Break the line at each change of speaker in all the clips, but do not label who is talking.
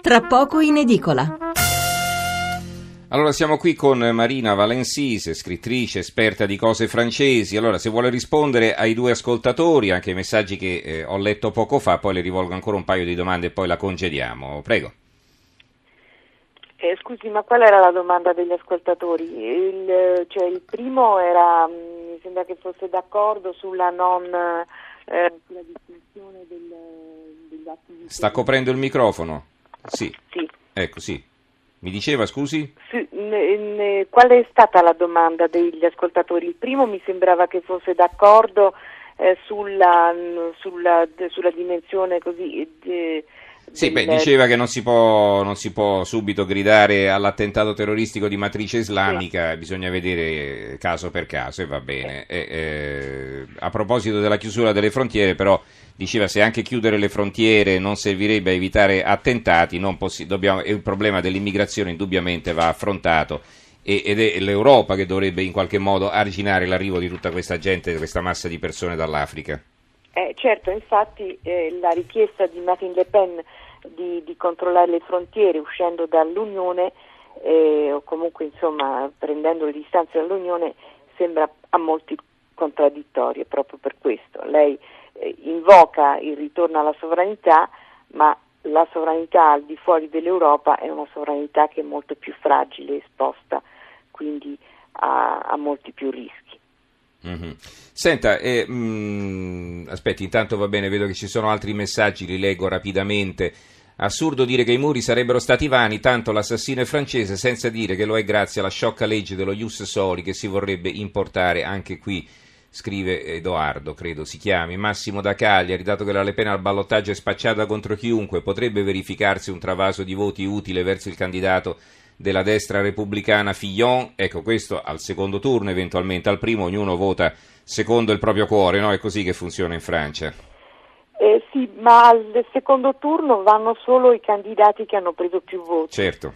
tra poco in edicola.
Allora siamo qui con Marina Valensise, scrittrice, esperta di cose francesi. Allora, se vuole rispondere ai due ascoltatori, anche ai messaggi che eh, ho letto poco fa, poi le rivolgo ancora un paio di domande e poi la congediamo. Prego.
Eh, scusi, ma qual era la domanda degli ascoltatori? Il, cioè, il primo era, mm, mi sembra che fosse d'accordo sulla non... Eh, sulla distinzione del, degli atti di...
Sta coprendo il microfono? Sì.
Sì.
Ecco, sì. Mi diceva, scusi?
Sì, ne- ne- qual è stata la domanda degli ascoltatori? Il primo mi sembrava che fosse d'accordo eh, sulla, sulla, sulla dimensione così... De,
Sì, beh, diceva che non si, può, non si può subito gridare all'attentato terroristico di matrice islamica, bisogna vedere caso per caso e va bene. E, eh, a proposito della chiusura delle frontiere, però, diceva se anche chiudere le frontiere non servirebbe a evitare attentati, non possi- dobbiamo- il problema dell'immigrazione indubbiamente va affrontato e- ed è l'Europa che dovrebbe in qualche modo arginare l'arrivo di tutta questa gente, questa massa di persone dall'Africa.
Eh, certo, infatti eh, la richiesta di Marine Le Pen di, di controllare le frontiere uscendo dall'Unione eh, o comunque insomma prendendo le distanze dall'Unione sembra a molti contraddittoria proprio per questo. Lei eh, invoca il ritorno alla sovranità, ma la sovranità al di fuori dell'Europa è una sovranità che è molto più fragile, esposta quindi a, a molti più rischi.
Mhm. Senta, eh, mm, aspetti, intanto va bene, vedo che ci sono altri messaggi, li leggo rapidamente. Assurdo dire che i muri sarebbero stati vani, tanto l'assassino è francese, senza dire che lo è grazie alla sciocca legge dello Ius Soli che si vorrebbe importare anche qui, scrive Edoardo, credo si chiami. Massimo da Cagliari, dato che la Le Pen al ballottaggio è spacciata contro chiunque, potrebbe verificarsi un travaso di voti utile verso il candidato della destra repubblicana Fillon, ecco questo al secondo turno eventualmente, al primo ognuno vota secondo il proprio cuore, no? È così che funziona in Francia.
Eh, sì, ma al secondo turno vanno solo i candidati che hanno preso più voti.
Certo,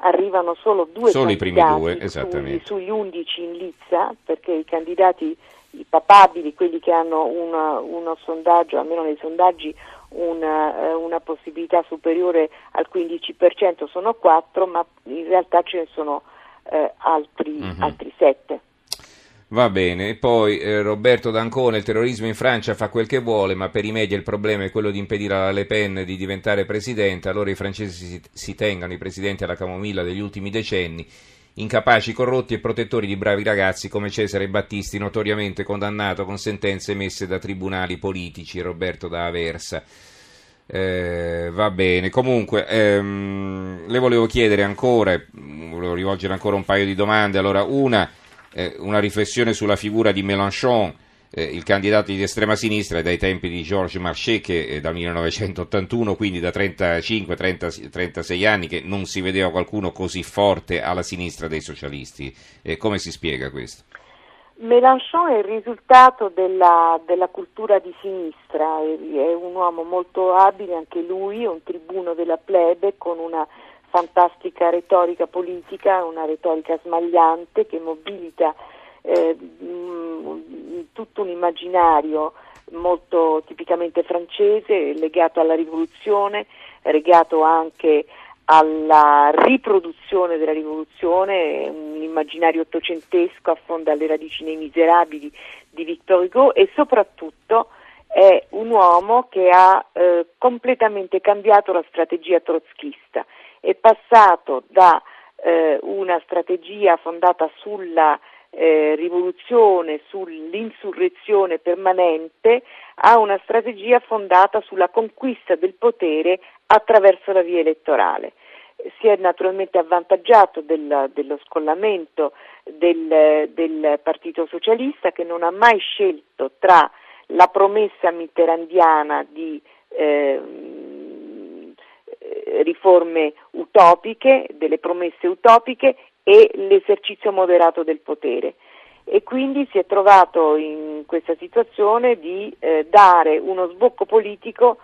Arrivano solo due
Solo i primi due, esattamente.
sugli 11 in lizza, perché i candidati, i papabili, quelli che hanno una- uno sondaggio, almeno nei sondaggi, una, eh, una possibilità superiore al 15% sono 4, ma in realtà ce ne sono eh, altri,
Mhm.
altri 7.
va bene. E poi eh, Roberto D'Ancona, il terrorismo in Francia fa quel che vuole, ma per i media il problema è quello di impedire alla Le Pen di diventare presidente, allora i francesi si, si tengano i presidenti alla camomilla degli ultimi decenni, incapaci, corrotti e protettori di bravi ragazzi come Cesare Battisti, notoriamente condannato con sentenze emesse da tribunali politici, Roberto da Aversa. Eh, va bene, comunque ehm, le volevo chiedere ancora, volevo rivolgere ancora un paio di domande. Allora, una, eh, una riflessione sulla figura di Mélenchon, eh, il candidato di estrema sinistra dai tempi di Georges Marchais, che è dal 1981, quindi da 35-36 anni, che non si vedeva qualcuno così forte alla sinistra dei socialisti. Eh, come si spiega questo?
Mélenchon è il risultato della, della cultura di sinistra, è, è un uomo molto abile anche lui, è un tribuno della plebe con una fantastica retorica politica, una retorica smagliante che mobilita eh, tutto un immaginario molto tipicamente francese, legato alla rivoluzione, legato anche alla riproduzione della rivoluzione, un immaginario ottocentesco affonda le radici nei miserabili di Victor Hugo e soprattutto è un uomo che ha eh, completamente cambiato la strategia trotskista, è passato da eh, una strategia fondata sulla eh, rivoluzione, sull'insurrezione permanente, a una strategia fondata sulla conquista del potere attraverso la via elettorale. Si è naturalmente avvantaggiato del, dello scollamento del, del Partito Socialista che non ha mai scelto tra la promessa mitterandiana di eh, riforme utopiche, delle promesse utopiche e l'esercizio moderato del potere. E quindi si è trovato in questa situazione di eh, dare uno sbocco politico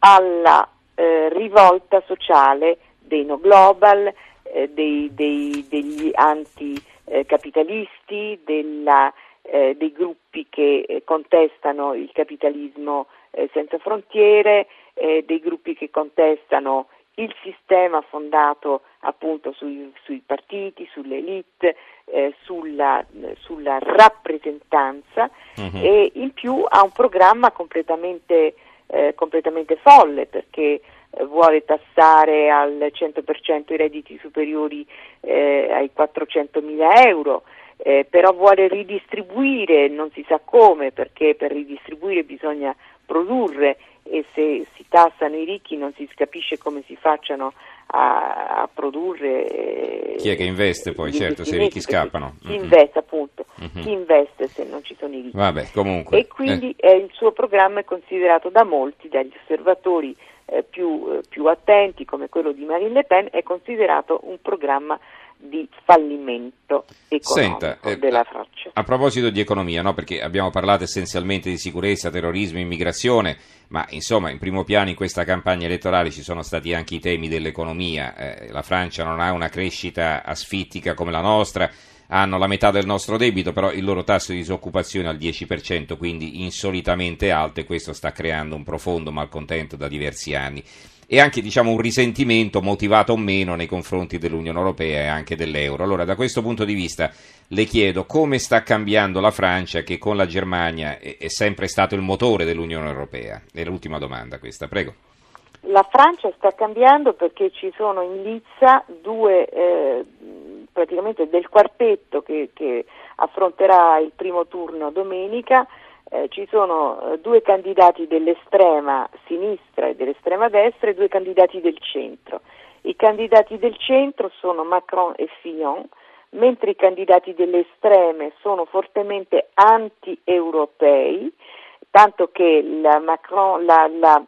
alla eh, rivolta sociale dei no global, eh, dei, dei, degli anticapitalisti, della, eh, dei gruppi che eh, contestano il capitalismo eh, senza frontiere, eh, dei gruppi che contestano il sistema fondato appunto sui, sui partiti, sulle elite, eh, sulla, sulla, rappresentanza uh-huh. e in più ha un programma completamente, eh, completamente folle perché eh, vuole tassare al 100% i redditi superiori eh, ai 400 mila euro, eh, però vuole ridistribuire, non si sa come, perché per ridistribuire bisogna produrre e se si tassano i ricchi non si capisce come si facciano a, a produrre.
Eh, chi è che investe poi, certo, se i ricchi scappano.
Chi mm-hmm. investe appunto, mm-hmm. chi investe se non ci sono i ricchi.
Vabbè, comunque.
E quindi eh. il suo programma è considerato da molti, dagli osservatori eh, più, eh, più attenti come quello di Marine Le Pen, è considerato un programma di fallimento economico Senta, eh, della Francia.
A proposito di economia, no? perché abbiamo parlato essenzialmente di sicurezza, terrorismo, immigrazione, ma insomma in primo piano in questa campagna elettorale ci sono stati anche i temi dell'economia. Eh, la Francia non ha una crescita asfittica come la nostra, hanno la metà del nostro debito, però il loro tasso di disoccupazione è al 10%, quindi insolitamente alto e questo sta creando un profondo malcontento da diversi anni e anche diciamo, un risentimento motivato o meno nei confronti dell'Unione Europea e anche dell'euro. Allora, da questo punto di vista le chiedo come sta cambiando la Francia che con la Germania è, sempre stato il motore dell'Unione Europea. È l'ultima domanda questa, prego.
La Francia sta cambiando perché ci sono in lizza due, eh, praticamente del quartetto che, che affronterà il primo turno domenica, eh, ci sono eh, due candidati dell'estrema sinistra e dell'estrema destra e due candidati del centro. I candidati del centro sono Macron e Fillon, mentre i candidati delle estreme sono fortemente anti-europei, tanto che la Macron, la, la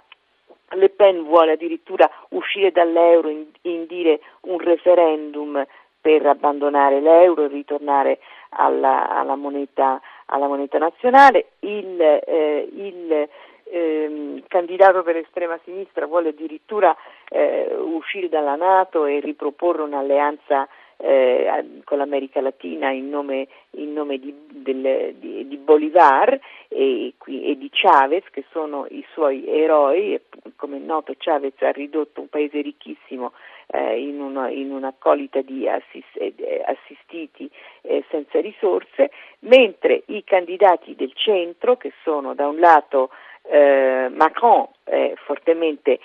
Le Pen vuole addirittura uscire dall'euro, in, indire un referendum per abbandonare l'euro e ritornare alla, alla moneta alla moneta nazionale, il, eh, il eh, candidato per l'estrema sinistra vuole addirittura eh, uscire dalla Nato e riproporre un'alleanza eh, con l'America Latina in nome, in nome di, del, di, di, Bolivar e, e, di Chavez, che sono i suoi eroi. Come è noto, Chavez ha ridotto un paese ricchissimo eh, in, una, in un'accolita di assist, eh, assistiti eh, senza risorse, mentre i candidati del centro, che sono da un lato eh, Macron è fortemente eh,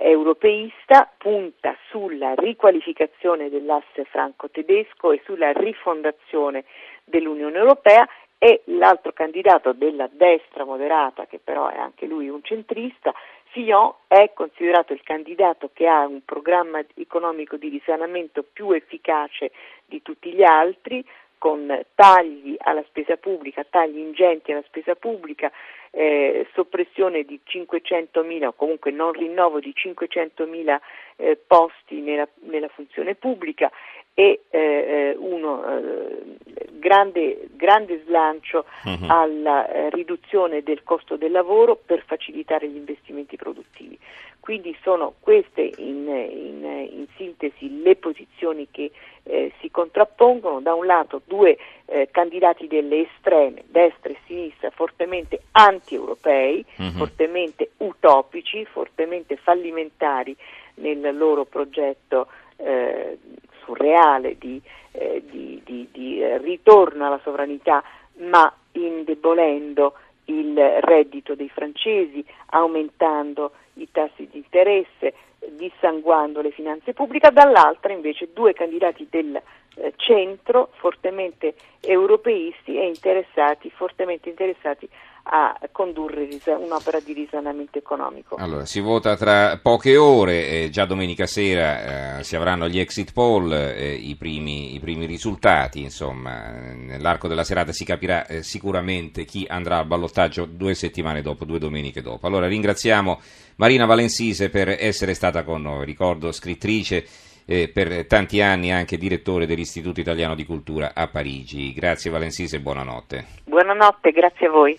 europeista, punta sulla riqualificazione dell'asse franco-tedesco e sulla rifondazione dell'Unione Europea e l'altro candidato della destra moderata, che però è anche lui un centrista, Fillon è considerato il candidato che ha un programma economico di risanamento più efficace di tutti gli altri, con tagli alla spesa pubblica, tagli ingenti alla spesa pubblica, eh, soppressione di 500.000 o comunque non rinnovo di 500.000 eh, posti nella, nella, funzione pubblica e eh, uno eh, grande, grande, slancio uh-huh. alla eh, riduzione del costo del lavoro per facilitare gli investimenti produttivi. Quindi sono queste in, in, in sintesi le posizioni che eh, si contrappongono, da un lato due eh, candidati delle estreme, destra e sinistra, fortemente anti-europei, uh-huh. fortemente utopici, fortemente fallimentari nel loro progetto eh, surreale di, eh, di, di, di ritorno alla sovranità, ma indebolendo il reddito dei francesi, aumentando i tassi di interesse, dissanguando le finanze pubbliche, dall'altra invece due candidati del eh, centro fortemente europeisti e interessati, fortemente interessati a condurre un'opera di risanamento economico.
Allora, si vota tra poche ore, eh, già domenica sera eh, si avranno gli exit poll, eh, i, primi, i, primi, risultati, insomma, nell'arco della serata si capirà eh, sicuramente chi andrà al ballottaggio due settimane dopo, due domeniche dopo. Allora, ringraziamo Marina Valensise per essere stata con noi, ricordo scrittrice eh, per tanti anni anche direttore dell'Istituto Italiano di Cultura a Parigi. Grazie Valensise e buonanotte.
Buonanotte, grazie a voi.